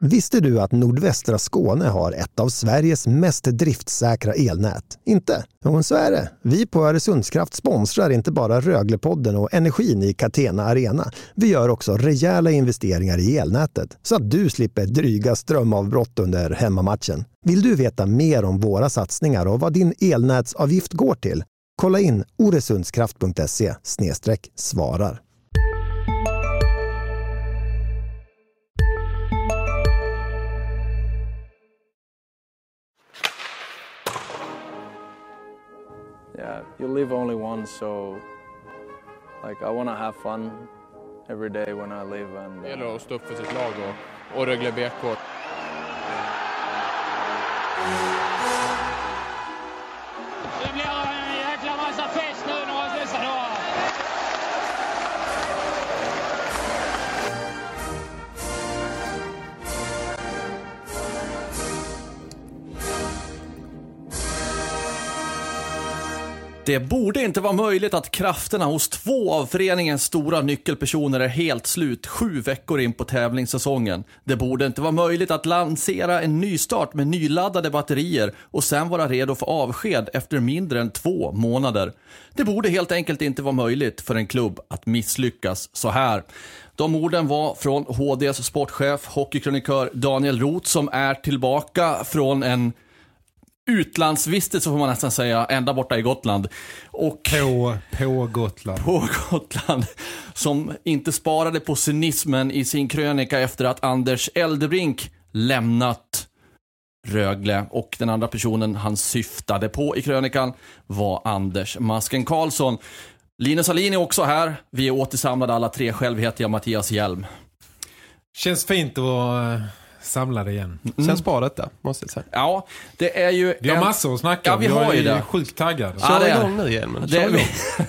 Visste du att nordvästra Skåne har ett av Sveriges mest driftsäkra elnät? Inte? Jo, så är det. Vi på Öresundskraft sponsrar inte bara Röglepodden och energin i Catena Arena. Vi gör också rejäla investeringar i elnätet så att du slipper dryga strömavbrott under hemmamatchen. Vill du veta mer om våra satsningar och vad din elnätsavgift går till? Kolla in oresundskraft.se svarar. You live only once, so like I want to have fun every day when I live. And Det gäller att stå upp för sitt lag och, och Rögle BK. Det borde inte vara möjligt att krafterna hos två av föreningens stora nyckelpersoner är helt slut sju veckor in på tävlingssäsongen. Det borde inte vara möjligt att lansera en nystart med nyladdade batterier och sen vara redo för avsked efter mindre än två månader. Det borde helt enkelt inte vara möjligt för en klubb att misslyckas så här. De orden var från HDs sportchef, hockeykrönikör Daniel Roth som är tillbaka från en utlandsvistelse får man nästan säga, ända borta i Gotland. Och På, på Gotland. på Gotland som inte sparade på cynismen i sin krönika efter att Anders Eldebrink lämnat Rögle och den andra personen han syftade på i krönikan var Anders Masken Karlsson. Linus Alin är också här. Vi är återsamlade alla tre. Själv heter jag Mattias Hjelm. Känns fint att vara eh, samlade igen. Känns bra detta, måste jag säga. Ja, det är ju... Vi har en- massor att snacka Ja, om. vi har Jag ju är det. sjukt taggad. Ja, Kör det är- igång nu igen. Men Det, igång.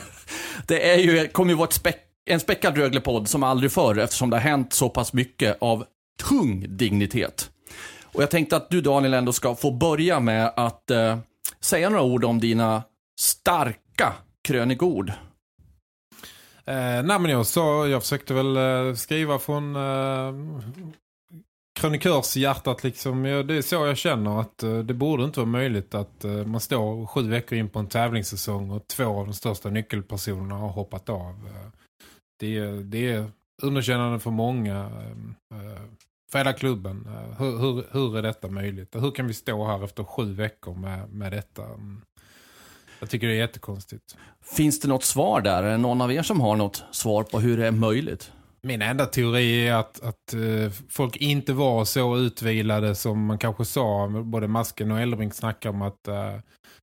det är ju, kommer ju vara ett späck, en späckad Röglepodd som aldrig förr eftersom det har hänt så pass mycket av tung dignitet. Och jag tänkte att du Daniel ändå ska få börja med att eh, säga några ord om dina starka krönikord. Eh, nej men jag sa, jag försökte väl eh, skriva från eh, krönikörshjärtat liksom. Ja, det är så jag känner att eh, det borde inte vara möjligt att eh, man står sju veckor in på en tävlingssäsong och två av de största nyckelpersonerna har hoppat av. Eh, det, är- det är underkännande för många. För hela klubben. Hur, hur, hur är detta möjligt? Hur kan vi stå här efter sju veckor med, med detta? Mm. Jag tycker det är jättekonstigt. Finns det något svar där? Är det någon av er som har något svar på hur det är möjligt? Min enda teori är att, att eh, folk inte var så utvilade som man kanske sa. Både Masken och Elbrink snackar om att eh,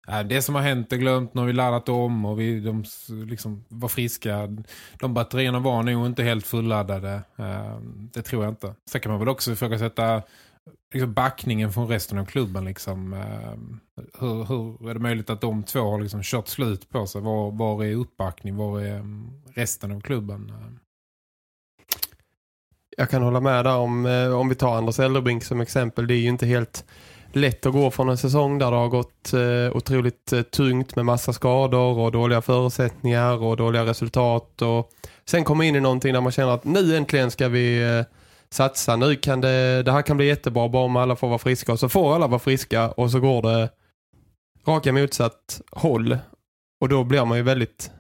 eh det som har hänt är glömt. Nu har vi laddat om och vi, de liksom var friska. De batterierna var nog inte helt fulladdade. Eh, det tror jag inte. Sen kan man väl också ifrågasätta liksom backningen från resten av klubben. Liksom. Eh, hur, hur är det möjligt att de två har liksom kört slut på sig? Var, var är uppbackning? Var är mm, resten av klubben? Eh, jag kan hålla med där om, eh, om vi tar Anders Elderbrink som exempel. Det är ju inte helt lätt att gå från en säsong där det har gått eh, otroligt eh, tungt med massa skador och dåliga förutsättningar och dåliga resultat och sen komma in i någonting där man känner att nu äntligen ska vi eh, satsa. Nu kan det, det här kan bli jättebra bara om alla får vara friska och så får alla vara friska och så går det raka motsatt håll och då blir man ju väldigt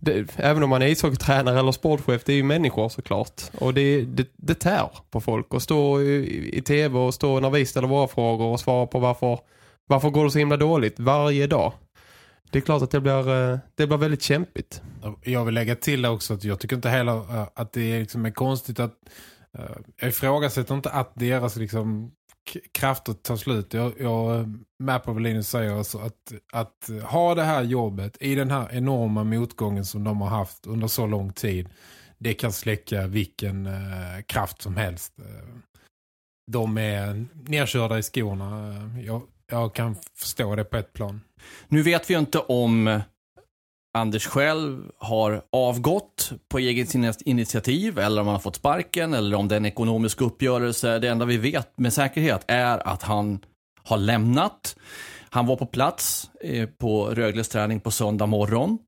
det, även om man är ishockeytränare eller sportchef, det är ju människor såklart. Och det, det, det tär på folk att stå i, i tv och stå när vi ställer våra frågor och svara på varför, varför går det så himla dåligt varje dag. Det är klart att det blir, eh, det blir väldigt kämpigt. Jag vill lägga till också att jag tycker inte heller eh, att det är, liksom är konstigt att eh, jag ifrågasätter inte att deras liksom krafter tar slut. Jag, jag är med på vad Linus säger alltså att, att ha det här jobbet i den här enorma motgången som de har haft under så lång tid det kan släcka vilken eh, kraft som helst. Eh, de är nedkörda i skorna. Eh, jag, jag kan förstå det på ett plan. Nu vet vi ju inte om Anders själv har avgått på eget initiativ eller om han har fått sparken eller om det är en ekonomisk uppgörelse. Det enda vi vet med säkerhet är att han har lämnat. Han var på plats eh, på Rögles träning på söndag morgon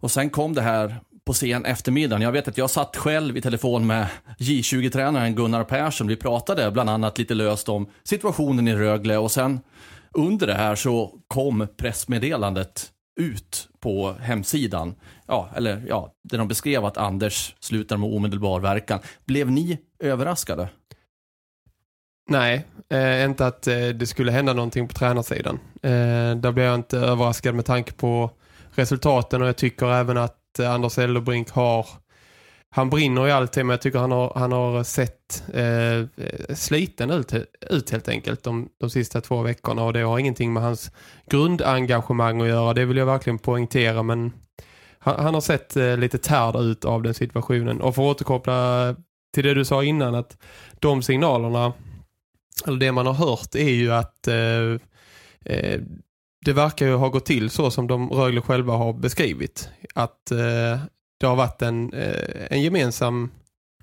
och sen kom det här på sen eftermiddagen. Jag vet att jag satt själv i telefon med J20-tränaren Gunnar Persson. Vi pratade bland annat lite löst om situationen i Rögle och sen under det här så kom pressmeddelandet ut på hemsidan. Ja, eller ja, där de beskrev att Anders slutar med omedelbar verkan. Blev ni överraskade? Nej, eh, inte att eh, det skulle hända någonting på tränarsidan. Eh, där blev jag inte överraskad med tanke på resultaten och jag tycker även att eh, Anders Elderbrink har han brinner i alltid men jag tycker han har, han har sett eh, sliten ut, ut helt enkelt de, de sista två veckorna och det har ingenting med hans grundengagemang att göra. Det vill jag verkligen poängtera men han, han har sett eh, lite tärd ut av den situationen och för att återkoppla till det du sa innan att de signalerna eller det man har hört är ju att eh, eh, det verkar ju ha gått till så som de Rögle själva har beskrivit. Att eh, det har varit en, eh, en gemensam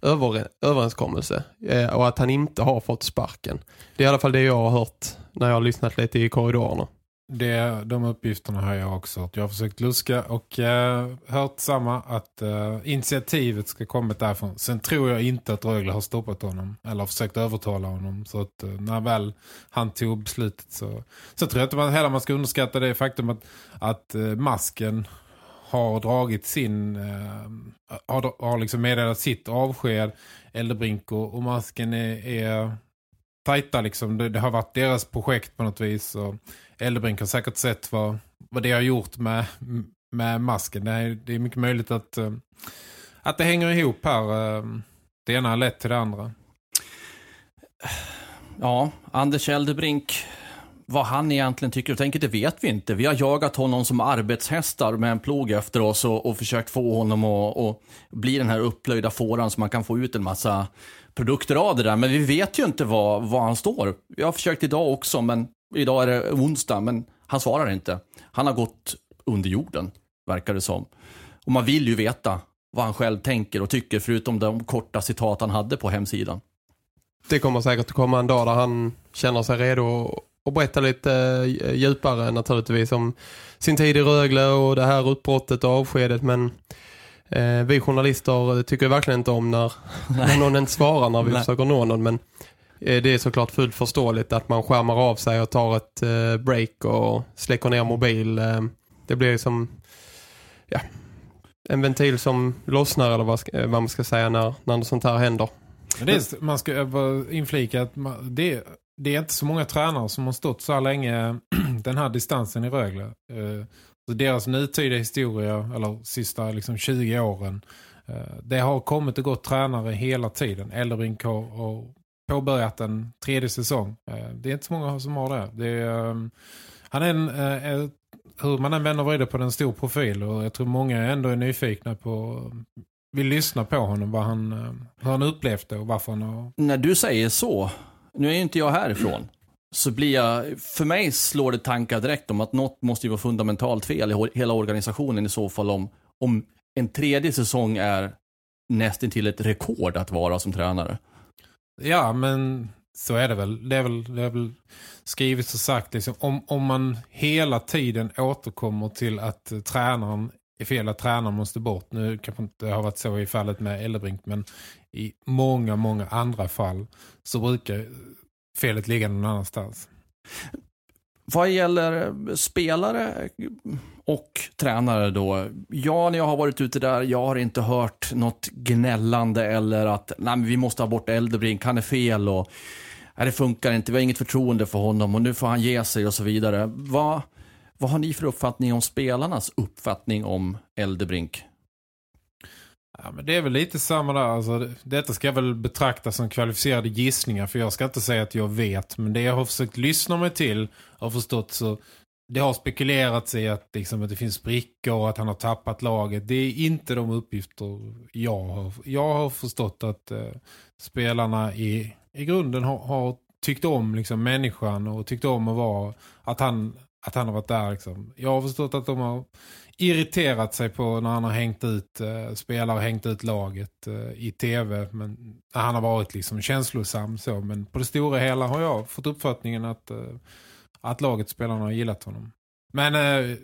över, överenskommelse eh, och att han inte har fått sparken. Det är i alla fall det jag har hört när jag har lyssnat lite i korridorerna. Det, de uppgifterna har jag också hört. Jag har försökt luska och eh, hört samma att eh, initiativet ska komma därifrån. Sen tror jag inte att Rögle har stoppat honom eller har försökt övertala honom. Så att eh, när väl han tog beslutet så, så tror jag inte man, heller man ska underskatta det faktum att, att eh, masken har dragit sin eh, har, har liksom meddelat sitt avsked Eldebrink och, och masken är, är tajta liksom. Det, det, har varit deras projekt på något vis och Eldebrink har säkert sett vad, vad det har gjort med, med masken. Det är, det är mycket möjligt att, eh, att det hänger ihop här. Eh, det ena har lett till det andra. Ja, Anders Eldebrink vad han egentligen tycker och tänker, det vet vi inte. Vi har jagat honom som arbetshästar med en plog efter oss och, och försökt få honom att, och bli den här upplöjda fåran så man kan få ut en massa produkter av det där. Men vi vet ju inte vad, vad han står. Jag har försökt idag också, men idag är det onsdag, men han svarar inte. Han har gått under jorden, verkar det som. Och man vill ju veta vad han själv tänker och tycker, förutom de korta citat han hade på hemsidan. Det kommer säkert att komma en dag där han känner sig redo och berätta lite eh, djupare naturligtvis om sin tid i Rögle och det här utbrottet och avskedet. Men eh, vi journalister tycker verkligen inte om när, när någon inte svarar när vi Nej. försöker nå någon. Men eh, det är såklart fullt förståeligt att man skärmar av sig och tar ett eh, break och släcker ner mobil. Eh, det blir som ja, en ventil som lossnar eller vad, vad man ska säga när, när sånt här händer. Det är, man ska inflika att man, det, det är inte så många tränare som har stått så här länge den här distansen i Rögle. Eh, så deras nutida historia, eller sista liksom 20 åren, eh, det har kommit och gått tränare hela tiden. Ellerbrink har, påbörjat en tredje säsong. Eh, det är inte så många som har det. det är, ehm, han är en, eh, hur man än vänder och vrider på den stor profil och jag tror många ändå är nyfikna på vill lyssna på honom, vad han, eh, hur han upplevt det och varför han har... När du säger så nu är ju inte jag härifrån. Så blir jag, för mig slår det tankar direkt om att något måste ju vara fundamentalt fel i hela organisationen i så fall om, om en tredje säsong är nästan till ett rekord att vara som tränare. Ja, men så är det väl. Det är väl, det är väl skrivet och sagt liksom, om, om man hela tiden återkommer till att eh, tränaren är fel att tränaren måste bort. Nu kanske inte har varit så i fallet med Ellebrink men i många, många andra fall så brukar felet ligga någon annanstans. Vad gäller spelare och tränare då. Ja, när jag har varit ute där, jag har inte hört något gnällande eller att nej, vi måste ha bort Eldebrink, han är fel och nej, det funkar inte, vi har inget förtroende för honom och nu får han ge sig och så vidare. Vad, vad har ni för uppfattning om spelarnas uppfattning om Eldebrink? Ja, men det är väl lite samma där. Alltså, detta ska jag väl betrakta som kvalificerade gissningar. För jag ska inte säga att jag vet. Men det jag har försökt lyssna mig till och förstått så... Det har spekulerats i att, liksom, att det finns sprickor och att han har tappat laget. Det är inte de uppgifter jag har. Jag har förstått att eh, spelarna i, i grunden har, har tyckt om liksom, människan och tyckt om att vara... Att han, att han har varit där. Liksom. Jag har förstått att de har irriterat sig på när han har hängt ut eh, spelare och hängt ut laget eh, i tv. Men han har varit liksom känslosam så. Men på det stora hela har jag fått uppfattningen att, eh, att laget spelarna har gillat honom. Men eh,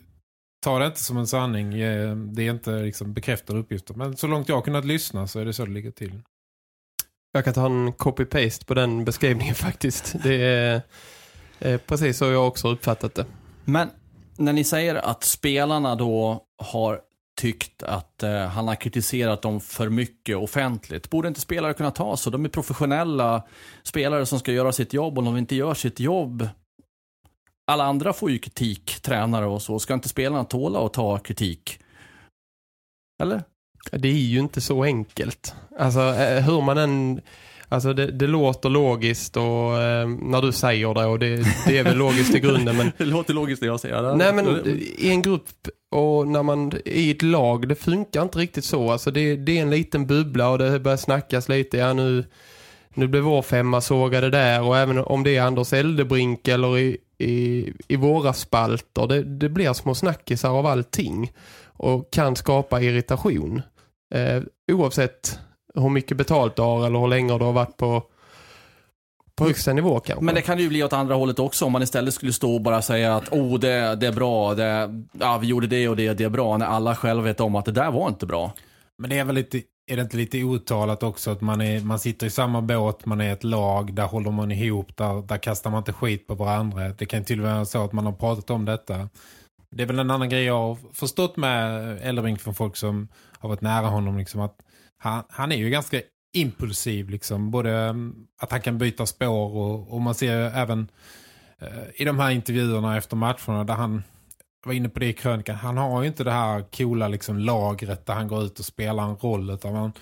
ta det inte som en sanning. Eh, det är inte liksom bekräftade uppgifter. Men så långt jag har kunnat lyssna så är det så det ligger till. Jag kan ta en copy-paste på den beskrivningen faktiskt. Det är eh, precis så jag också uppfattat det. Men när ni säger att spelarna då har tyckt att eh, han har kritiserat dem för mycket offentligt. Borde inte spelare kunna ta så? De är professionella spelare som ska göra sitt jobb och om de inte gör sitt jobb alla andra får ju kritik, tränare och så. Ska inte spelarna tåla att ta kritik? Eller? Det är ju inte så enkelt. Alltså eh, hur man än... Alltså det, det låter logiskt och eh, när du säger det och det, det är väl logiskt i grunden men Det låter logiskt det jag säger. Nej men i en grupp och när man i ett lag, det funkar inte riktigt så. Alltså det, det är en liten bubbla och det börjar snackas lite. Ja nu, nu blev vår femma sågade där och även om det är Anders Eldebrink eller i, i, i våra spalter, det, det blir små snackisar av allting och kan skapa irritation. Eh, oavsett hur mycket betalt du har eller hur länge du har varit på på högsta nivå kanske. Men det kan ju bli åt andra hållet också om man istället skulle stå och bara säga att oh, det, det är bra, det, ja, vi gjorde det och det, det är bra, när alla själva vet om att det där var inte bra. Men det är väl lite, är det inte lite outtalat också att man, är, man sitter i samma båt, man är ett lag, där håller man ihop, där, där kastar man inte skit på varandra. Det kan till och med vara så att man har pratat om detta. Det är väl en annan grej jag har förstått med Ellerbrink från folk som har varit nära honom. Liksom, att han, han är ju ganska impulsiv. Liksom, både mm, att han kan byta spår och, och man ser även eh, i de här intervjuerna efter matcherna där han var inne på det i krönikan. Han har ju inte det här coola liksom, lagret där han går ut och spelar en roll. Utan man,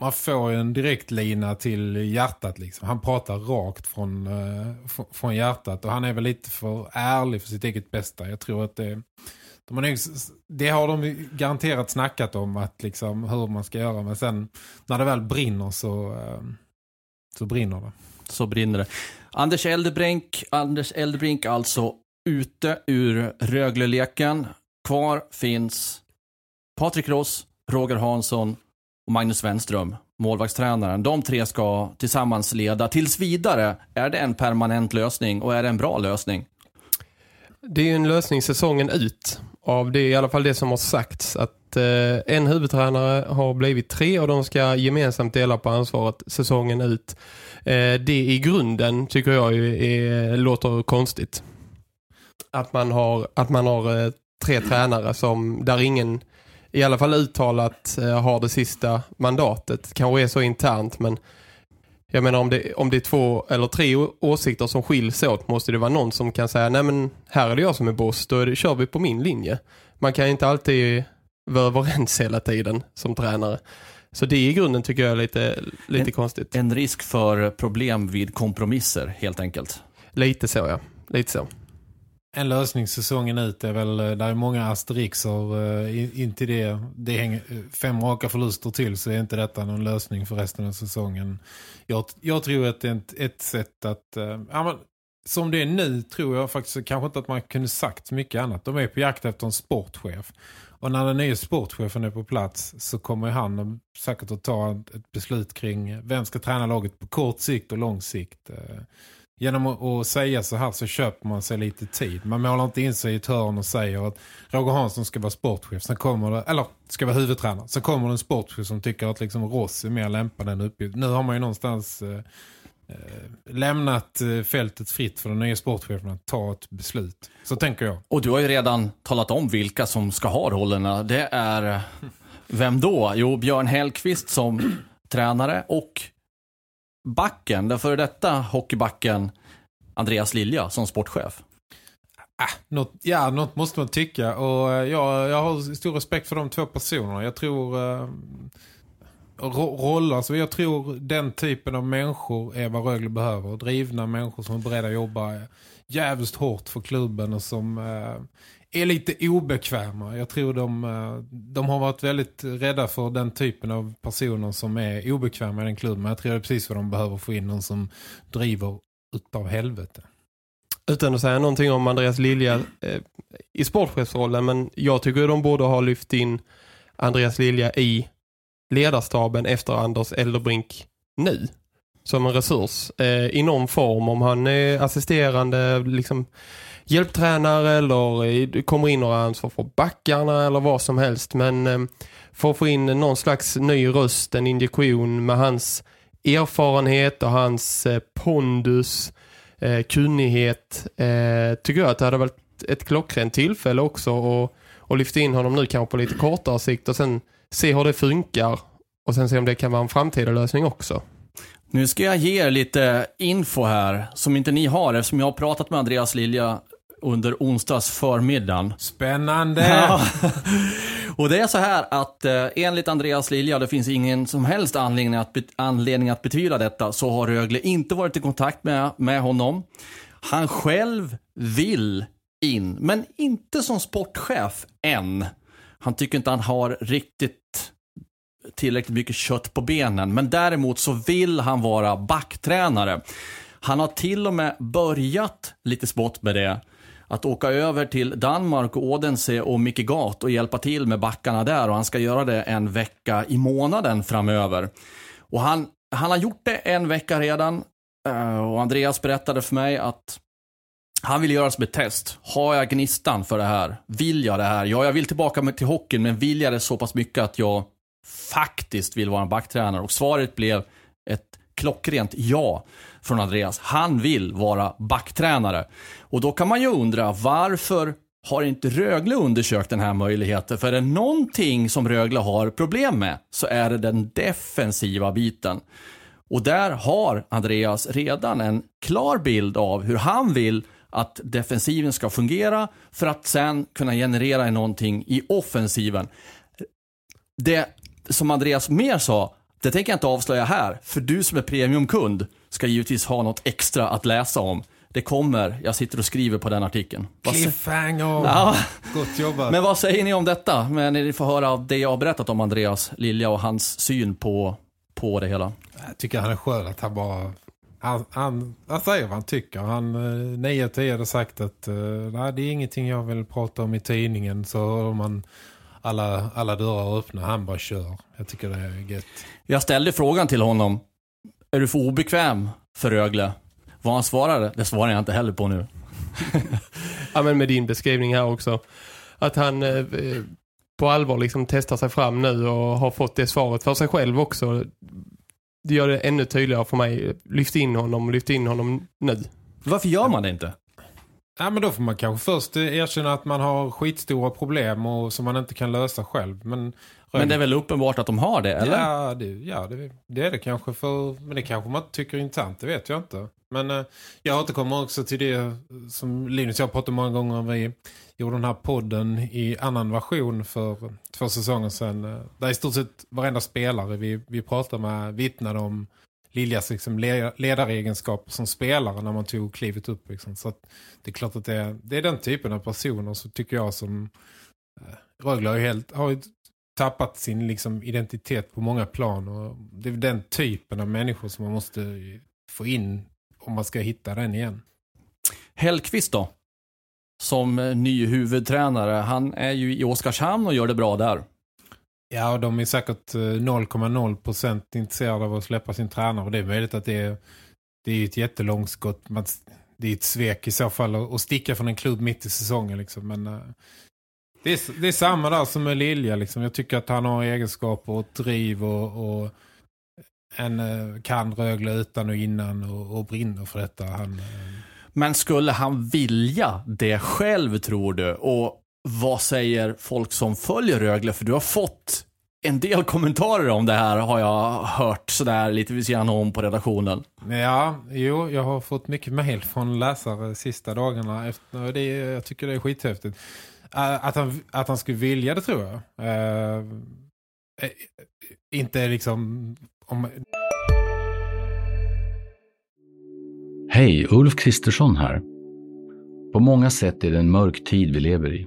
man får ju en direkt lina till hjärtat. Liksom. Han pratar rakt från, eh, från hjärtat. Och han är väl lite för ärlig för sitt eget bästa. Jag tror att det, de har, nog- det har de garanterat snackat om. att liksom, hur man ska göra. Men sen när det väl brinner så, ehm, så brinner det. Så brinner det. Anders Eldebrink, Anders Eldebrink alltså ute ur Rögleleken. Kvar finns Patrik Ross, Roger Hansson och Magnus Wenström, målvaktstränaren. De tre ska tillsammans leda. Tills vidare är det en permanent lösning och är det en bra lösning. Det är ju en lösning säsongen ut av det i alla fall det som har sagts att eh, en huvudtränare har blivit tre och de ska gemensamt dela på ansvaret säsongen ut. Eh, det i grunden tycker jag ju är, låter konstigt. Att man har, att man har eh, tre tränare som där ingen i alla fall uttalat eh, har det sista mandatet. Kanske är så internt men jag menar om det, om det är två eller tre åsikter som skiljs åt måste det vara någon som kan säga nej men här är det jag som är boss, då är det, kör vi på min linje. Man kan inte alltid vara överens hela tiden som tränare. Så det i grunden tycker jag är lite, lite En- konstigt. En risk för problem vid kompromisser, helt enkelt. Lite så ja, lite så. En lösning säsongen ut är väl, eh, där är många asterixer uh, in, till det. Det hänger eh, fem raka förluster till så är inte detta någon lösning för resten av säsongen. Jag, jag tror att det är ett, ett sätt att, eh, ja, men, som det är nu tror jag faktiskt kanske inte att man kunde sagt så mycket annat. De är på jakt efter en sportchef. Och när den nya sportchefen är på plats så kommer ju han säkert att ta ett, ett beslut kring vem ska träna laget på kort sikt och lång sikt. Eh, Genom att, säga så här så köper man sig lite tid. Man målar inte in sig i ett hörn och säger att Roger Hansson ska vara sportchef. Sen kommer det, eller ska vara huvudtränare. Sen kommer det en sportchef som tycker att liksom Ross är mer lämpad än uppgift. Nu har man ju någonstans eh, eh lämnat eh, fältet fritt för den nya sportchefen att ta ett beslut. Så tänker jag. Och du har ju redan talat om vilka som ska ha rollerna. Det är, vem då? Jo, Björn Hellqvist som tränare och backen, den före detta hockeybacken Andreas Lilja som sportchef. Äh, något, ja, något måste man tycka. Och eh, ja, jag, har stor respekt för de två personerna. Jag tror... Eh, ro- roller, alltså jag tror den typen av människor är vad Rögle behöver. Drivna människor som är beredda att jobba jävligt hårt för klubben och som eh, är lite obekväma. Jag tror de, eh, de har varit väldigt rädda för den typen av personer som är obekväma i den klubben. Men jag tror det är precis vad de behöver få in någon som driver utav helvete. Utan att säga någonting om Andreas Lilja eh, i sportchefsrollen men jag tycker de borde ha lyft in Andreas Lilja i ledarstaben efter Anders Elderbrink nu som en resurs eh, i någon form. Om han är assisterande liksom, hjälptränare eller kommer in och ansvar för backarna eller vad som helst. Men eh, för att få in någon slags ny röst, en injektion med hans erfarenhet och hans eh, pondus, eh, kunnighet eh, tycker jag att det hade varit ett klockrent tillfälle också och, och lyfta in honom nu kanske på lite kortare sikt och sen se hur det funkar och sen se om det kan vara en framtida lösning också. Nu ska jag ge er lite info här som inte ni har eftersom jag har pratat med Andreas Lilja under onsdags förmiddagen. Spännande! Ja. Och det är så här att eh, enligt Andreas Lilja, det finns ingen som helst anledning att, anledning att betvivla detta, så har Rögle inte varit i kontakt med, med honom. Han själv vill in, men inte som sportchef än. Han tycker inte han har riktigt tillräckligt mycket kött på benen, men däremot så vill han vara backtränare. Han har till och med börjat lite smått med det. Att åka över till Danmark och Odense och Micke Gat och hjälpa till med backarna där och han ska göra det en vecka i månaden framöver. Och han, han har gjort det en vecka redan eh, och Andreas berättade för mig att han vill göra det som ett test. Har jag gnistan för det här? Vill jag det här? Ja, jag vill tillbaka till hockeyn, men vill jag det så pass mycket att jag faktiskt vill vara en backtränare? Och svaret blev ett klockrent ja från Andreas. Han vill vara backtränare. Och då kan man ju undra, varför har inte Rögle undersökt den här möjligheten? För är det någonting som Rögle har problem med så är det den defensiva biten. Och där har Andreas redan en klar bild av hur han vill att defensiven ska fungera för att sen kunna generera någonting i offensiven. Det som Andreas mer sa, det tänker jag inte avslöja här, för du som är premiumkund ska givetvis ha något extra att läsa om. Det kommer, jag sitter och skriver på den artikeln. Cliffhanger! Ja. Gott jobbat. Men vad säger ni om detta? Men ni får höra av det jag har berättat om Andreas Lilja och hans syn på, på det hela. Jag tycker han är skön att han bara... Han, han, han säger vad han tycker. Han eh, 9 av 10 hade sagt att eh, nej, det är ingenting jag vill prata om i tidningen. Så man alla, alla dörrar öppna. Han bara kör. Jag tycker det är gött. Jag ställde frågan till honom. Är du för obekväm för Rögle? Vad han svarade, det svarar jag inte heller på nu. Ja, men med din beskrivning här också. Att han eh, på allvar liksom testar sig fram nu och har fått det svaret för sig själv också. Det gör det ännu tydligare för mig. Lyft in honom, lyft in honom nu. Varför gör man det inte? Ja, men då får man kanske först eh, erkänna att man har skitstora problem och som man inte kan lösa själv. Men, Men det är väl uppenbart att de har det, eller? Ja, det, ja det, det är det kanske för... Men det kanske man tycker är intressant, det vet jag inte. Men eh, jag återkommer också till det som Linus och jag pratade många gånger om. Vi gjorde den här podden i annan version för två säsonger sedan. eh, Där i stort sett varenda spelare vi, vi pratade med vittnade om Liljas liksom, ledaregenskaper som spelare när man tog klivet upp. Liksom. Så att det är klart att det är, det är den typen av personer så tycker jag som eh, Rögle har ju helt, har ju tappat sin liksom, identitet på många plan. Och det är den typen av människor som man måste få in om man ska hitta den igen. Hellqvist då? Som eh, ny huvudtränare. Han är ju i Oskarshamn och gör det bra där. Ja, och de är säkert eh, 0,0% intresserade av att släppa sin tränare. Och det är möjligt att det är, det är ett jättelångskott. Det är ett svek i så fall att, sticka från en klubb mitt i säsongen. Liksom. Men eh, det, är, det är samma där som med Lilja. Liksom. Jag tycker att han har egenskaper och driv och, och en eh, kan Rögle utan och innan och, och brinner för detta. Han, Men skulle han vilja det själv tror du? Och vad säger folk som följer Rögle? För du har fått en del kommentarer om det här har jag hört sådär lite vid sidan om på redaktionen. Ja, jo, jag har fått mycket mejl från läsare sista dagarna. Efter, det, jag tycker det är skithäftigt. Att han, att han skulle vilja det tror jag. Eh, inte liksom... Om, Hej, Ulf Kristersson här. På många sätt är det en mörk tid vi lever i.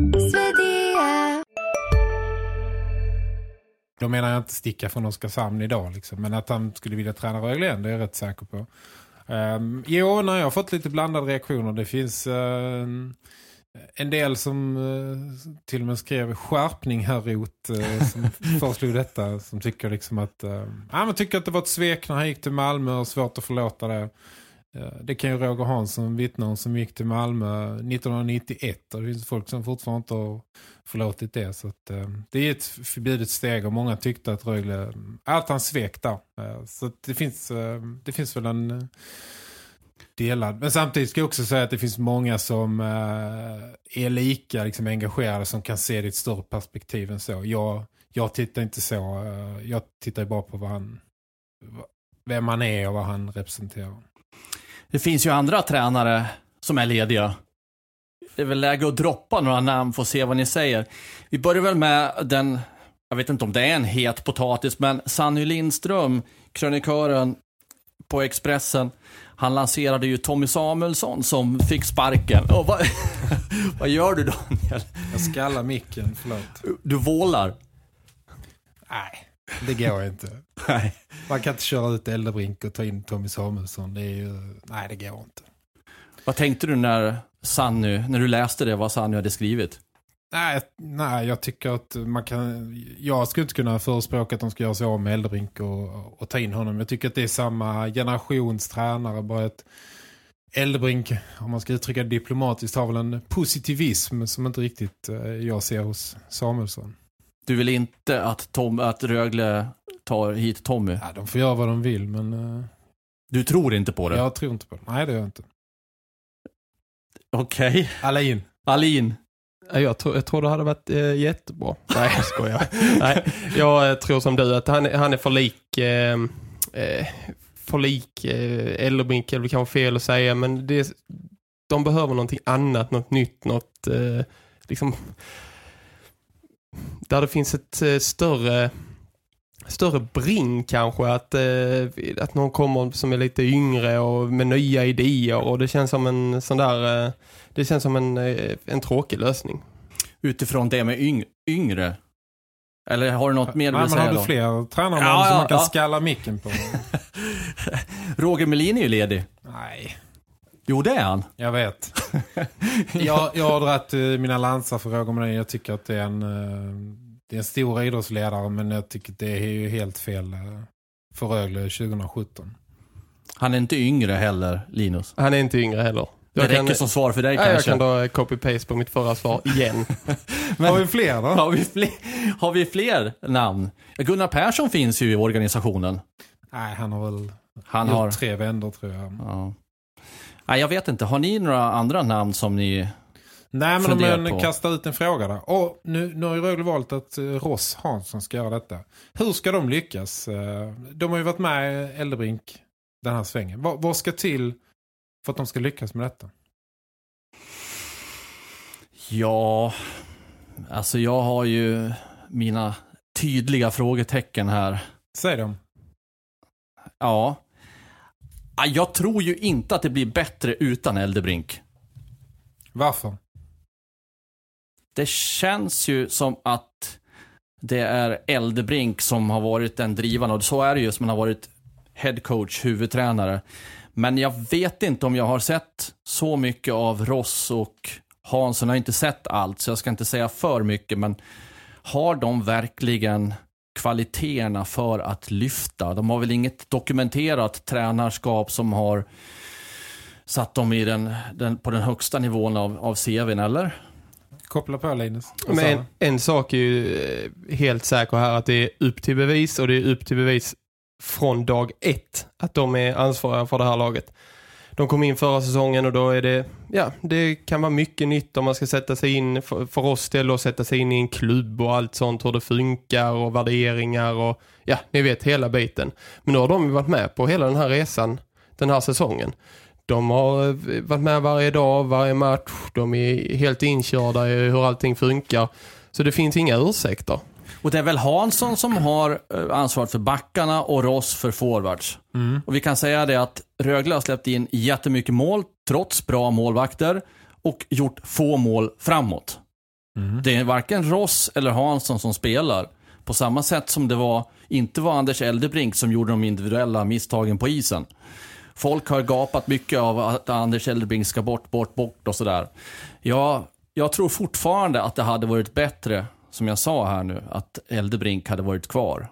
Då menar jag inte sticka från Oskarshamn idag. Liksom. Men att han skulle vilja träna Rögle igen, det är jag rätt säker på. Um, jo, när jag har fått lite blandade reaktioner. Det finns uh, en del som uh, till och med skrev skärpning här rot uh, som föreslog detta. Som tycker liksom att, uh, ja, man tycker att det var ett svek när han gick till Malmö och svårt att förlåta det. Det kan ju Roger Hansson vittna om som gick till Malmö 1991 och det finns folk som fortfarande inte har förlåtit det. Så att, eh, det är ett förbjudet steg och många tyckte att Rögle, eh, att han svek där. Eh, så det finns, det finns väl en delad. Men samtidigt ska jag också säga att det finns många som är lika liksom, engagerade som kan se det i ett större perspektiv än så. Jag, jag tittar inte så. Jag tittar bara på vad han, vem han är och vad han representerar. Det finns ju andra tränare som är lediga. Det är väl läge att droppa några namn för att se vad ni säger. Vi börjar väl med den, jag vet inte om det är en het potatis, men Sanny Lindström, krönikören på Expressen, han lanserade ju Tommy Samuelsson som fick sparken. Oh, vad, vad gör du Daniel? Jag skallar micken, förlåt. Du vålar? Nej, det går inte. Nej. Man kan inte köra ut Eldebrink och ta in Tommy Samuelsson. Det är ju, nej, det går inte. Vad tänkte du när Sanny, när du läste det, vad Sanny hade skrivit? Nej, nej, jag tycker att man kan... Jag skulle inte kunna förespråka att de ska göra sig av med Eldebrink och, och ta in honom. Jag tycker att det är samma generations tränare, bara att Eldebrink, om man ska uttrycka det diplomatiskt, har väl en positivism som inte riktigt eh, jag ser hos Samuelsson. Du vill inte att, Tom, att Rögle tar hit Tommy? Ja, de får göra vad de vill, men... Uh... Du tror inte på det? Jag tror inte på det. Nej, det gör jag inte. Okej. Okay. Alin. Alin. Jag tror, jag tror det hade varit eh, jättebra. Nej, jag skojar. Nej, jag eh, tror som du att han, han är för lik... Eh, eh för lik eh, Ellerbrink, eller kanske fel att säga, men det, de behöver någonting annat, något nytt, något eh, liksom där det finns ett eh, större större bring kanske att, eh, att någon kommer som är lite yngre och med nya idéer och det känns som en sån där eh, det känns som en, eh, en tråkig lösning. Utifrån det med yng yngre? Eller har du något mer du vill säga har då? du fler tränare ja, som ja, man kan ja. skalla micken på? Roger Melin är ju ledig. Nej. Jo, det är han. Jag vet. jag, jag har dragit mina lansar för Roger Melin. Jag tycker att det är en det är en stor idrottsledare men jag tycker det är ju helt fel eh, för Rögle 2017. Han är inte yngre heller, Linus. Han är inte yngre heller. Jag det kan, räcker som svar för dig ja, kanske. Jag kan då copy-paste på mitt förra svar igen. men, har vi fler då? Har vi fler, har vi fler namn? Gunnar Persson finns ju i organisationen. Nej, han har väl han gjort har... tre vändor tror jag. Ja. Nej, jag vet inte. Har ni några andra namn som ni Nej, men om man kastar ut en fråga där. Och nu, nu har ju Rögle valt att eh, Ross Hansson ska göra detta. Hur ska de lyckas? Eh, de har ju varit med Eldebrink den här svängen. Vad, vad ska till för att de ska lyckas med detta? Ja, alltså jag har ju mina tydliga frågetecken här. Säg dem. Ja. Jag tror ju inte att det blir bättre utan Eldebrink. Varför? det känns ju som att det är Eldebrink som har varit den drivande och så är det ju som han har varit headcoach, huvudtränare. Men jag vet inte om jag har sett så mycket av Ross och Hansson har inte sett allt så jag ska inte säga för mycket men har de verkligen kvaliteterna för att lyfta? De har väl inget dokumenterat tränarskap som har satt dem i den, den, på den högsta nivån av, av CVn, eller? Koppla på Linus. Men en, en, sak är ju eh, helt säker här att det är upp till bevis och det är upp till bevis från dag ett att de är ansvariga för det här laget. De kom in förra säsongen och då är det, ja, det kan vara mycket nytt om man ska sätta sig in, för, för oss del att sätta sig in i en klubb och allt sånt, hur det funkar och värderingar och ja, ni vet hela biten. Men nu har de varit med på hela den här resan den här säsongen De har eh, varit med varje dag, varje match. De är helt inkörda i hur allting funkar. Så det finns inga ursäkter. Och det är väl Hansson som har eh, ansvaret för backarna och Ross för forwards. Och vi kan säga det att Rögle har släppt in jättemycket mål trots bra målvakter och gjort få mål framåt. Det är varken Ross eller Hansson som spelar. På samma sätt som det var, inte var Anders Eldebrink som gjorde de individuella misstagen på isen. Folk har gapat mycket av att Anders Eldebrink ska bort, bort, bort och sådär. Ja, jag tror fortfarande att det hade varit bättre, som jag sa här nu, att Eldebrink hade varit kvar.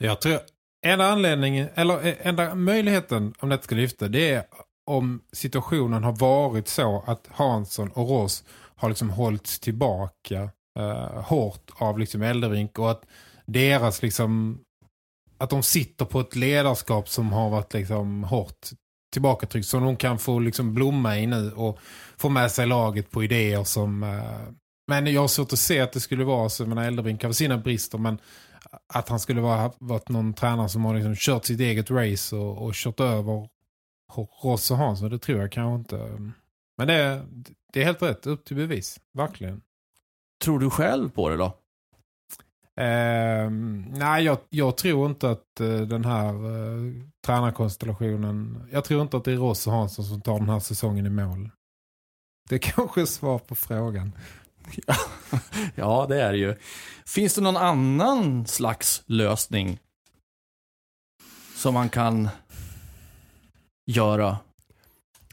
Jag tror enda anledningen, eller e- enda möjligheten om det ska lyfta, det är om situationen har varit så att Hansson och Ross har liksom hållits tillbaka eh, hårt av liksom Elderink och att deras liksom att de sitter på ett ledarskap som har varit liksom hårt tillbakatryckt som de kan få liksom blomma i nu och få med sig laget på idéer som eh, men jag har svårt att se att det skulle vara så, jag menar Elderbrink har sina brister men att han skulle vara varit någon tränare som har liksom kört sitt eget race och, och kört över Ross och Hansson, det tror jag kanske inte. Men det är, det är helt rätt, upp till bevis, verkligen. Tror du själv på det då? Eh, nej, jag, jag tror inte att eh, den här eh, tränarkonstellationen, jag tror inte att det är Ross och Hansson som tar den här säsongen i mål. Det är kanske är svar på frågan. Ja, det är det ju. Finns det någon annan slags lösning som man kan göra?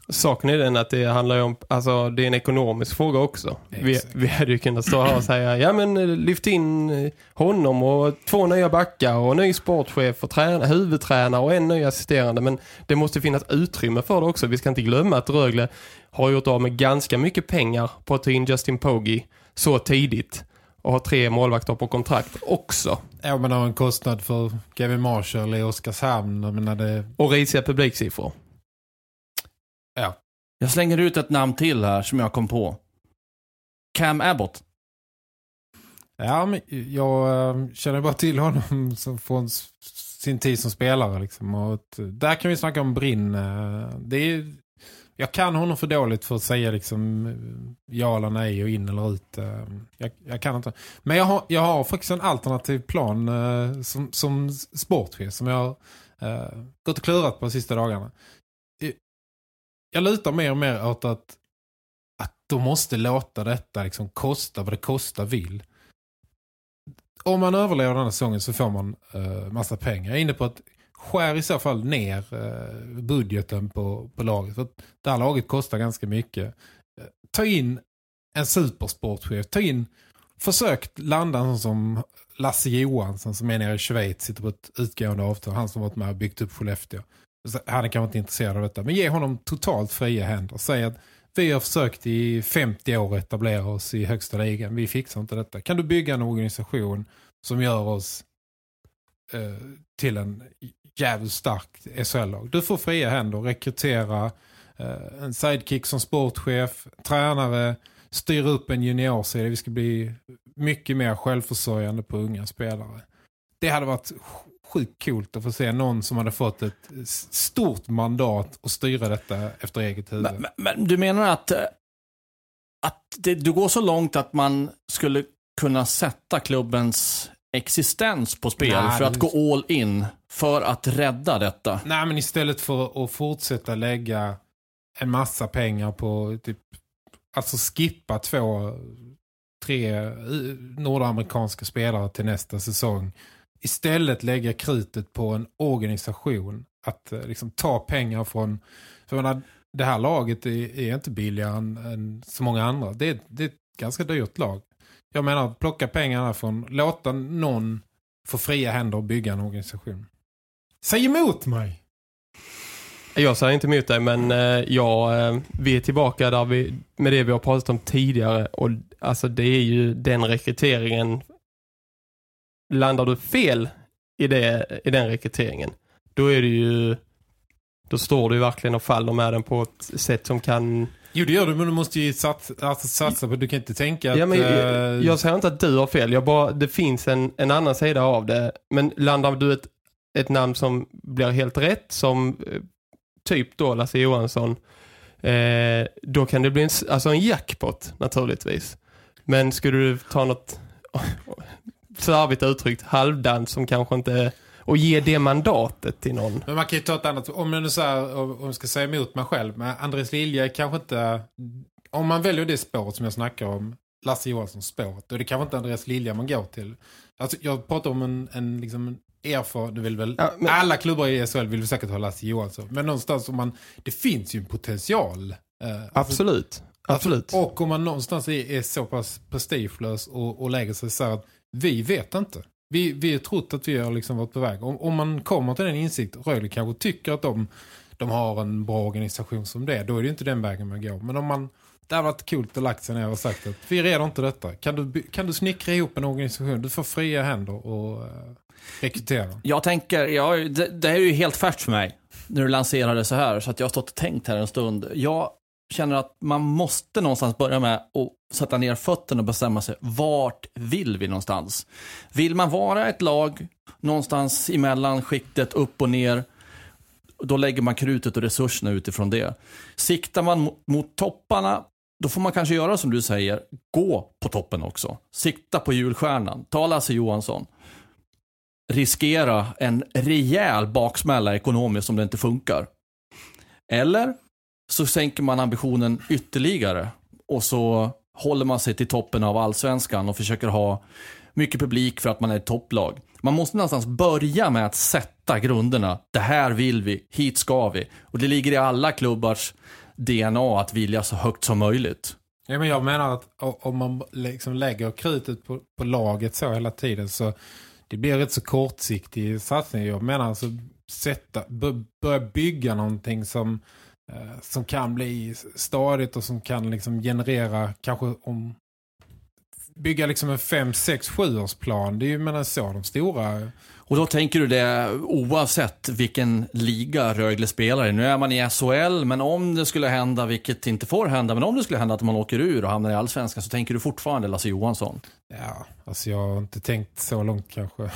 Saken är den att det handlar om, alltså det är en ekonomisk fråga också. Vi, vi hade ju kunnat stå här och säga, ja men eh, lyft in eh, honom och två nya backar och ny sportchef och träna, huvudtränare och en ny assisterande. Men det måste finnas utrymme för det också. Vi ska inte glömma att Rögle har gjort av med ganska mycket pengar på att ta in Justin Pogge så tidigt. Och har tre målvakter på kontrakt också. Ja, men har en kostnad för Kevin Marshall i Oskarshamn. Jag menar det, Och risiga publiksiffror ja. Jag slänger ut ett namn till här som jag kom på. Cam Abbott. Ja, men jag eh, känner bara till honom som från sin tid som spelare. Liksom. Och eh, där kan vi snacka om Brinn. Eh, det är, jag kan honom för dåligt för att säga liksom, ja eller nej och in eller ut. Jag, jag kan inte. Men jag har, jag har faktiskt en alternativ plan som, som sportchef som jag har gått och klurat på de sista dagarna. Jag lutar mer och mer åt att, att de måste låta detta liksom kosta vad det kosta vill om man överlever den här säsongen så får man uh, massa pengar. Jag är inne på att skär i så fall ner uh, budgeten på, på laget. För att det här laget kostar ganska mycket. Uh, ta in en supersportchef. Ta in, försök landa en sån som Lasse Johansson som är nere i Schweiz, sitter på ett utgående avtal. Han som varit med och byggt upp Skellefteå. Han är kanske inte intresserad av detta. Men ge honom totalt fria händer. Säg att vi har försökt i 50 år etablera oss i högsta ligan. Vi fixar inte detta. Kan du bygga en organisation som gör oss eh, till en jävligt stark SHL-lag? Du får fria händer, rekrytera eh, en sidekick som sportchef, tränare, styra upp en juniorserie. Vi ska bli mycket mer självförsörjande på unga spelare. Det hade varit sjukt coolt att få se någon som hade fått ett stort mandat och styra detta efter eget huvud. Men, men, du menar att, eh, att det, du går så långt att man skulle kunna sätta klubbens existens på spel Nej, för att det- gå all in för att rädda detta? Nej, men istället för att fortsätta lägga en massa pengar på typ, alltså skippa två, tre eh, nordamerikanska spelare till nästa säsong. Istället lägga krutet på en organisation. Att eh, liksom ta pengar från, för menar, det här laget är, är inte billigare än, än så många andra. Det är, det är ett ganska dyrt lag. Jag menar, plocka pengarna från, låta någon få fria händer och bygga en organisation. Säg emot mig! Jag säger inte emot dig men eh, ja, eh, vi är tillbaka där vi, med det vi har pratat om tidigare och alltså det är ju den rekryteringen landar du fel i, det, i den rekryteringen då är det ju då står du verkligen och faller med den på ett sätt som kan Jo det gör du men du måste ju satsa, alltså, satsa på, du kan inte tänka att... ja, men, eh, jag, jag säger inte att du har fel, jag bara, det finns en, en annan sida av det men landar du ett, ett namn som blir helt rätt som eh, typ då Lasse Johansson, eh, då kan det bli en, alltså en jackpot naturligtvis. Men skulle du ta något slarvigt uttryckt halvdant som kanske inte och ge det mandatet till någon. Men man kan ju ta ett annat, om jag så här, om jag ska säga emot mig själv, men Andres Lilja kanske inte, om man väljer det spåret som jag snackar om, Lasse Johanssons spåret, är det kanske inte Andres Lilja man går till. Alltså jag pratar om en, en liksom en erfar, du vill väl, Ja, men- alla klubbar i SHL vill säkert ha Lasse Johansson, men någonstans om man, det finns ju en potential. eh, alltså- Absolut. Absolut. och om man någonstans är, är så pass prestigelös och, och lägger sig så här att vi vet inte. Vi, vi har trott att vi har liksom varit på väg. Om, om man kommer till den insikt, Rögle kanske tycker att de, de har en bra organisation som det, då är det inte den vägen man går. Men om man, det har varit kul att lagt sig ner och sagt att vi reder inte detta. Kan du, kan du snickra ihop en organisation? Du får fria händer och uh, rekrytera. Jag tänker, ja, det, det här är ju helt färskt för mig när du lanserade så här, så att jag har stått och tänkt här en stund. Jag känner att man måste någonstans börja med att sätta ner fötterna och bestämma sig, vart vill vi någonstans? Vill man vara ett lag någonstans emellan skiktet upp och ner, då lägger man krutet och resurserna utifrån det. Siktar man mot, mot topparna, då får man kanske göra som du säger, gå på toppen också. Sikta på julstjärnan, ta Lasse Johansson riskera en rejäl baksmälla ekonomiskt om det inte funkar. Eller så sänker man ambitionen ytterligare och så håller man sig till toppen av allsvenskan och försöker ha mycket publik för att man är ett topplag. Man måste någonstans börja med att sätta grunderna. Det här vill vi, hit ska vi. Och det ligger i alla klubbars DNA att vilja så högt som möjligt. Ja, men jag menar att om man liksom lägger krutet på, på laget så hela tiden så det blir rätt så kortsiktig satsning. Jag menar alltså sätta, börja bygga någonting som, Eh, som kan bli stadigt och som kan liksom generera kanske om bygga liksom en 5, 6, 7 års plan. Det är ju menar så de stora och då tänker du det oavsett vilken liga Rögle spelar i. Nu är man i SHL, men om det skulle hända, vilket inte får hända, men om det skulle hända att man åker ur och hamnar i Allsvenskan så tänker du fortfarande Lasse Johansson. Ja, alltså jag har inte tänkt så långt kanske.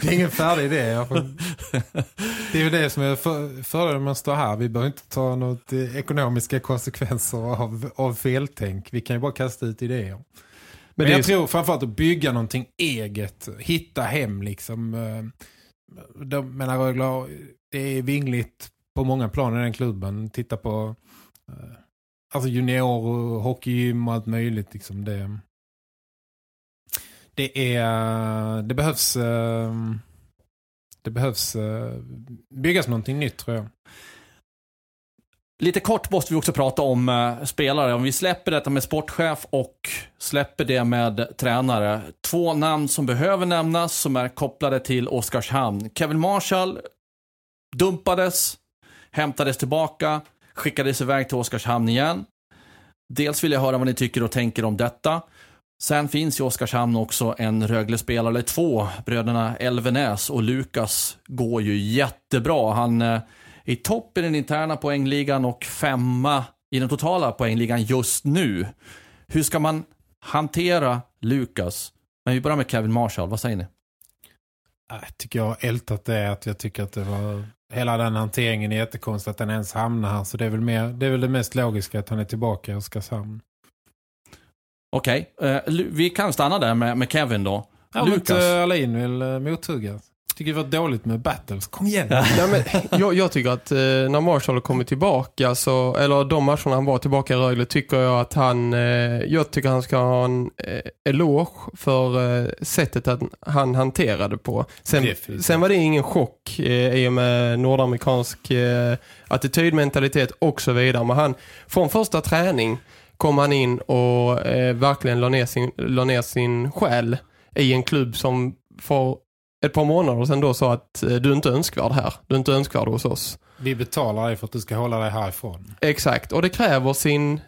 det är ingen färdig idé. Får... Det är ju det som är för, fördelen med att stå här. Vi behöver inte ta något eh, ekonomiska konsekvenser av, av feltänk. Vi kan ju bara kasta ut idéer. Men, jag tror framförallt att bygga någonting eget. Hitta hem liksom. eh, De menar Rögle, det är vingligt på många plan i den klubben. Titta på eh, alltså junior och hockeygym och allt möjligt. Liksom det, det är det behövs eh, det behövs eh, byggas någonting nytt tror jag. Lite kort måste vi också prata om eh, spelare. Om vi släpper detta med sportchef och släpper det med tränare. Två namn som behöver nämnas som är kopplade till Oskarshamn. Kevin Marshall dumpades, hämtades tillbaka, skickades iväg till Oskarshamn igen. Dels vill jag höra vad ni tycker och tänker om detta. Sen finns i Oskarshamn också en Rögle-spelare, eller två, bröderna Elvenäs och Lukas går ju jättebra. Han eh, i topp i den interna poängligan och femma i den totala poängligan just nu. Hur ska man hantera Lukas? Men vi börjar med Kevin Marshall, vad säger ni? Jag tycker jag har ältat det att jag tycker att det var hela den hanteringen är jättekonstigt att den ens hamnar här. Så det är väl, mer, det, är väl det mest logiska att han är tillbaka i Oskarshamn. Okej, eh, Lu- vi kan stanna där med, med Kevin då. Ja, Lukas. Alin vill uh, mothugga. Tycker det var dåligt med battles. Kom igen. Nej, men, jag, jag tycker att eh, när Marshall kommit tillbaka så, eller de matcherna han var tillbaka i Rögle tycker jag att han eh, jag tycker han ska ha en eh, eloge för eh, sättet att han hanterade på. Sen, Definitivt. sen var det ingen chock eh, i och med nordamerikansk eh, attitydmentalitet och så vidare. Men han, från första träning kom han in och eh, verkligen la ner, sin, la ner sin själ i en klubb som för ett par månader sedan då sa att eh, du är inte önskvärd här. Du är inte önskvärd hos oss. Vi betalar dig för att du ska hålla dig härifrån. Exakt. Och det kräver sin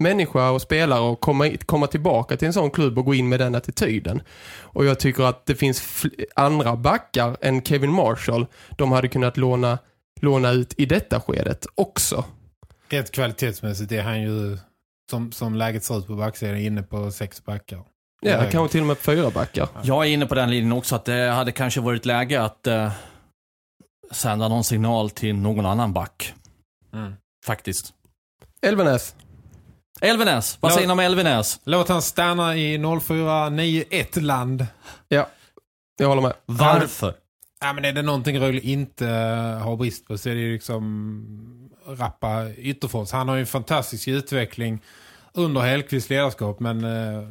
människa och spelare att komma, komma tillbaka till en sån klubb och gå in med den attityden. Och jag tycker att det finns andra backar än Kevin Marshall. De hade kunnat låna, låna ut i detta skedet också. Rent kvalitetsmässigt är han ju, som, som läget ser ut på backsidan, inne på sex backar. Ja, Nej. kanske till och med fyra backar. Jag är inne på den linjen också att det hade kanske varit läge att eh, sända någon signal till någon annan back. Mm. Faktiskt. Elvenäs. Elvenäs, vad Låt- säger ni om Elvenäs? Låt han stanna i 0491-land. Ja, jag håller med. Varför? Ja, men är det någonting Rögle inte eh, har brist på så är det ju liksom rappa Ytterfors. Han har ju en fantastisk utveckling under Hellqvists ledarskap men eh,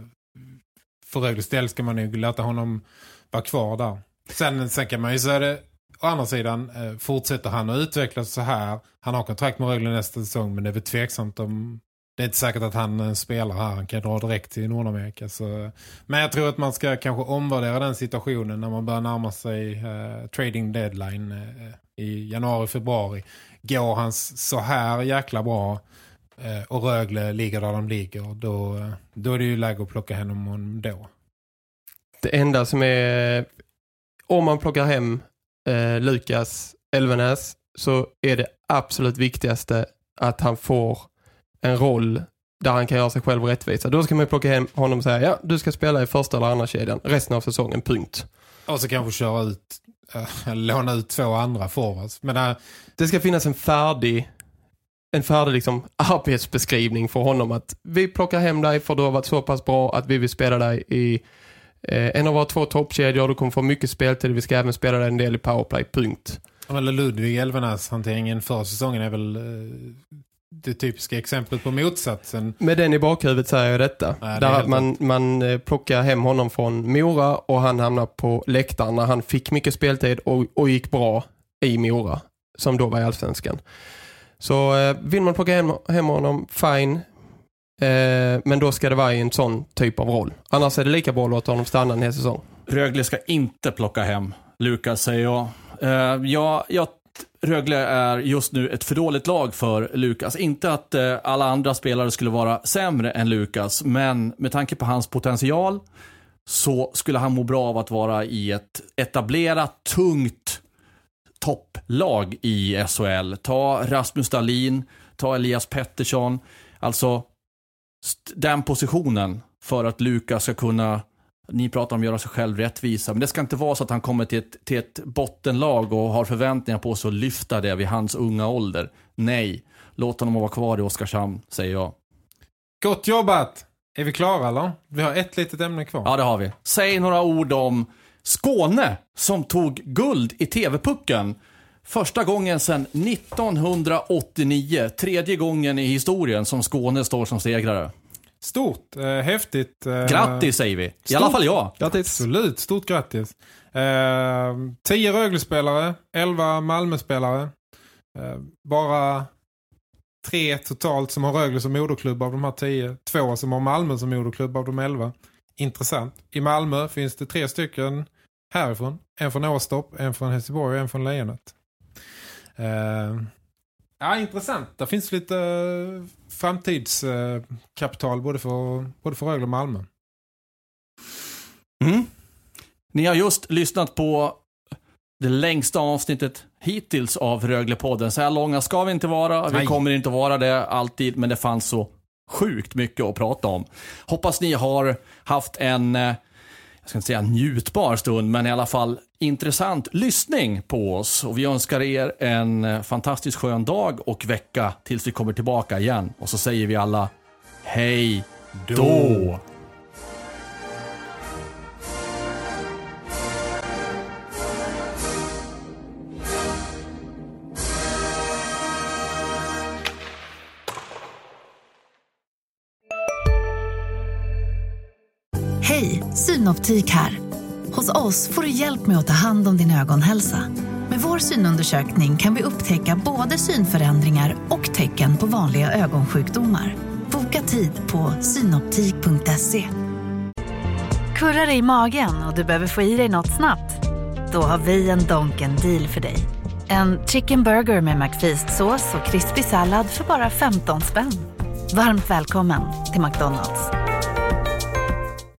för Rögles del ska man ju låta honom vara kvar där. Sen, sen kan man ju säga det å andra sidan, eh, fortsätter han att utvecklas så här. Han har kontrakt med Rögle nästa säsong men det är väl tveksamt om det är inte säkert att han eh, spelar här. Han kan dra direkt till Nordamerika. Så. Men jag tror att man ska kanske omvärdera den situationen när man börjar närma sig eh, trading deadline eh, i januari, februari. Går han så här jäkla bra och Rögle ligger där de ligger, då, eh, då är det ju läge att plocka honom då. Det enda som är... Om man plockar hem eh, Lukas Elvenäs så är det absolut viktigaste att han får en roll där han kan göra sig själv rättvisa. Då ska man ju plocka hem honom och säga ja, du ska spela i första eller andra kedjan resten av säsongen, punkt. Och så kanske köra ut, eh, låna ut två andra forwards. Men äh, Det ska finnas en färdig en färdig liksom arbetsbeskrivning för honom att vi plockar hem dig för du har varit så pass bra att vi vill spela dig i eh, en av våra två toppkedjor. Du kommer få mycket speltid. Vi ska även spela dig en del i powerplay. Punkt. Eller Ludvig Elvenäs hanteringen förra säsongen är väl eh, det typiska exemplet på motsatsen. Med den i bakhuvudet säger jag detta. Nej, det är där man, man eh, plockar hem honom från Mora och han hamnar på läktaren när han fick mycket speltid och, och gick bra i Mora. Som då var i Allsvenskan. Så eh, vill man plocka hem, hem honom, fine. Eh, men då ska det vara i en sån typ av roll. Annars är det lika bra att låta honom stanna en hel säsong. Rögle ska inte plocka hem Lukas, säger jag. Eh, jag, jag. Rögle är just nu ett för dåligt lag för Lukas. Inte att eh, alla andra spelare skulle vara sämre än Lukas, men med tanke på hans potential så skulle han må bra av att vara i ett etablerat, tungt topplag i SHL. Ta Rasmus Dahlin, ta Elias Pettersson. Alltså den positionen för att Lukas ska kunna ni pratar om att göra sig själv rättvisa, men det ska inte vara så att han kommer till ett, till ett bottenlag och har förväntningar på sig att lyfta det vid hans unga ålder. Nej, låt honom vara kvar i Oskarshamn, säger jag. Gott jobbat! Är vi klara eller? Vi har ett litet ämne kvar. Ja, det har vi. Säg några ord om Skåne som tog guld i TV-pucken. Första gången sedan 1989. Tredje gången i historien som Skåne står som segrare. Stort, eh, häftigt. Eh, Grattis säger vi. I stort. alla fall jag. Grattis. Absolut, stort grattis. Eh, 10 Rögle-spelare, 11 Malmö-spelare. Eh, bara tre totalt som har Rögle som moderklubb av de här 10. Två som har Malmö som moderklubb av de 11. Intressant. I Malmö finns det tre stycken härifrån. En från Åstorp, en från Helsingborg och en från Lejonet. Eh, ja, intressant. Det finns lite eh, framtidskapital både för, både för Rögle och Malmö. Mm. Ni har just lyssnat på det längsta avsnittet hittills av Röglepodden. Så här långa ska vi inte vara. Vi Nej. kommer inte vara det alltid, men det fanns så sjukt mycket att prata om. Hoppas ni har haft en, eh, jag ska inte säga njutbar stund, men i alla fall intressant lyssning på oss. Och vi önskar er en fantastiskt skön dag och vecka tills vi kommer tillbaka igen. Och så säger vi alla hej då. Synoptik här. Hos oss får du hjälp med att ta hand om din ögonhälsa. Med vår synundersökning kan vi upptäcka både synförändringar och tecken på vanliga ögonsjukdomar. Boka tid på synoptik.se. Kurrar i magen och du behöver få i dig något snabbt? Då har vi en Donken deal för dig. En chicken burger med McFeast-sås och krispig sallad för bara 15 spänn. Varmt välkommen till McDonalds.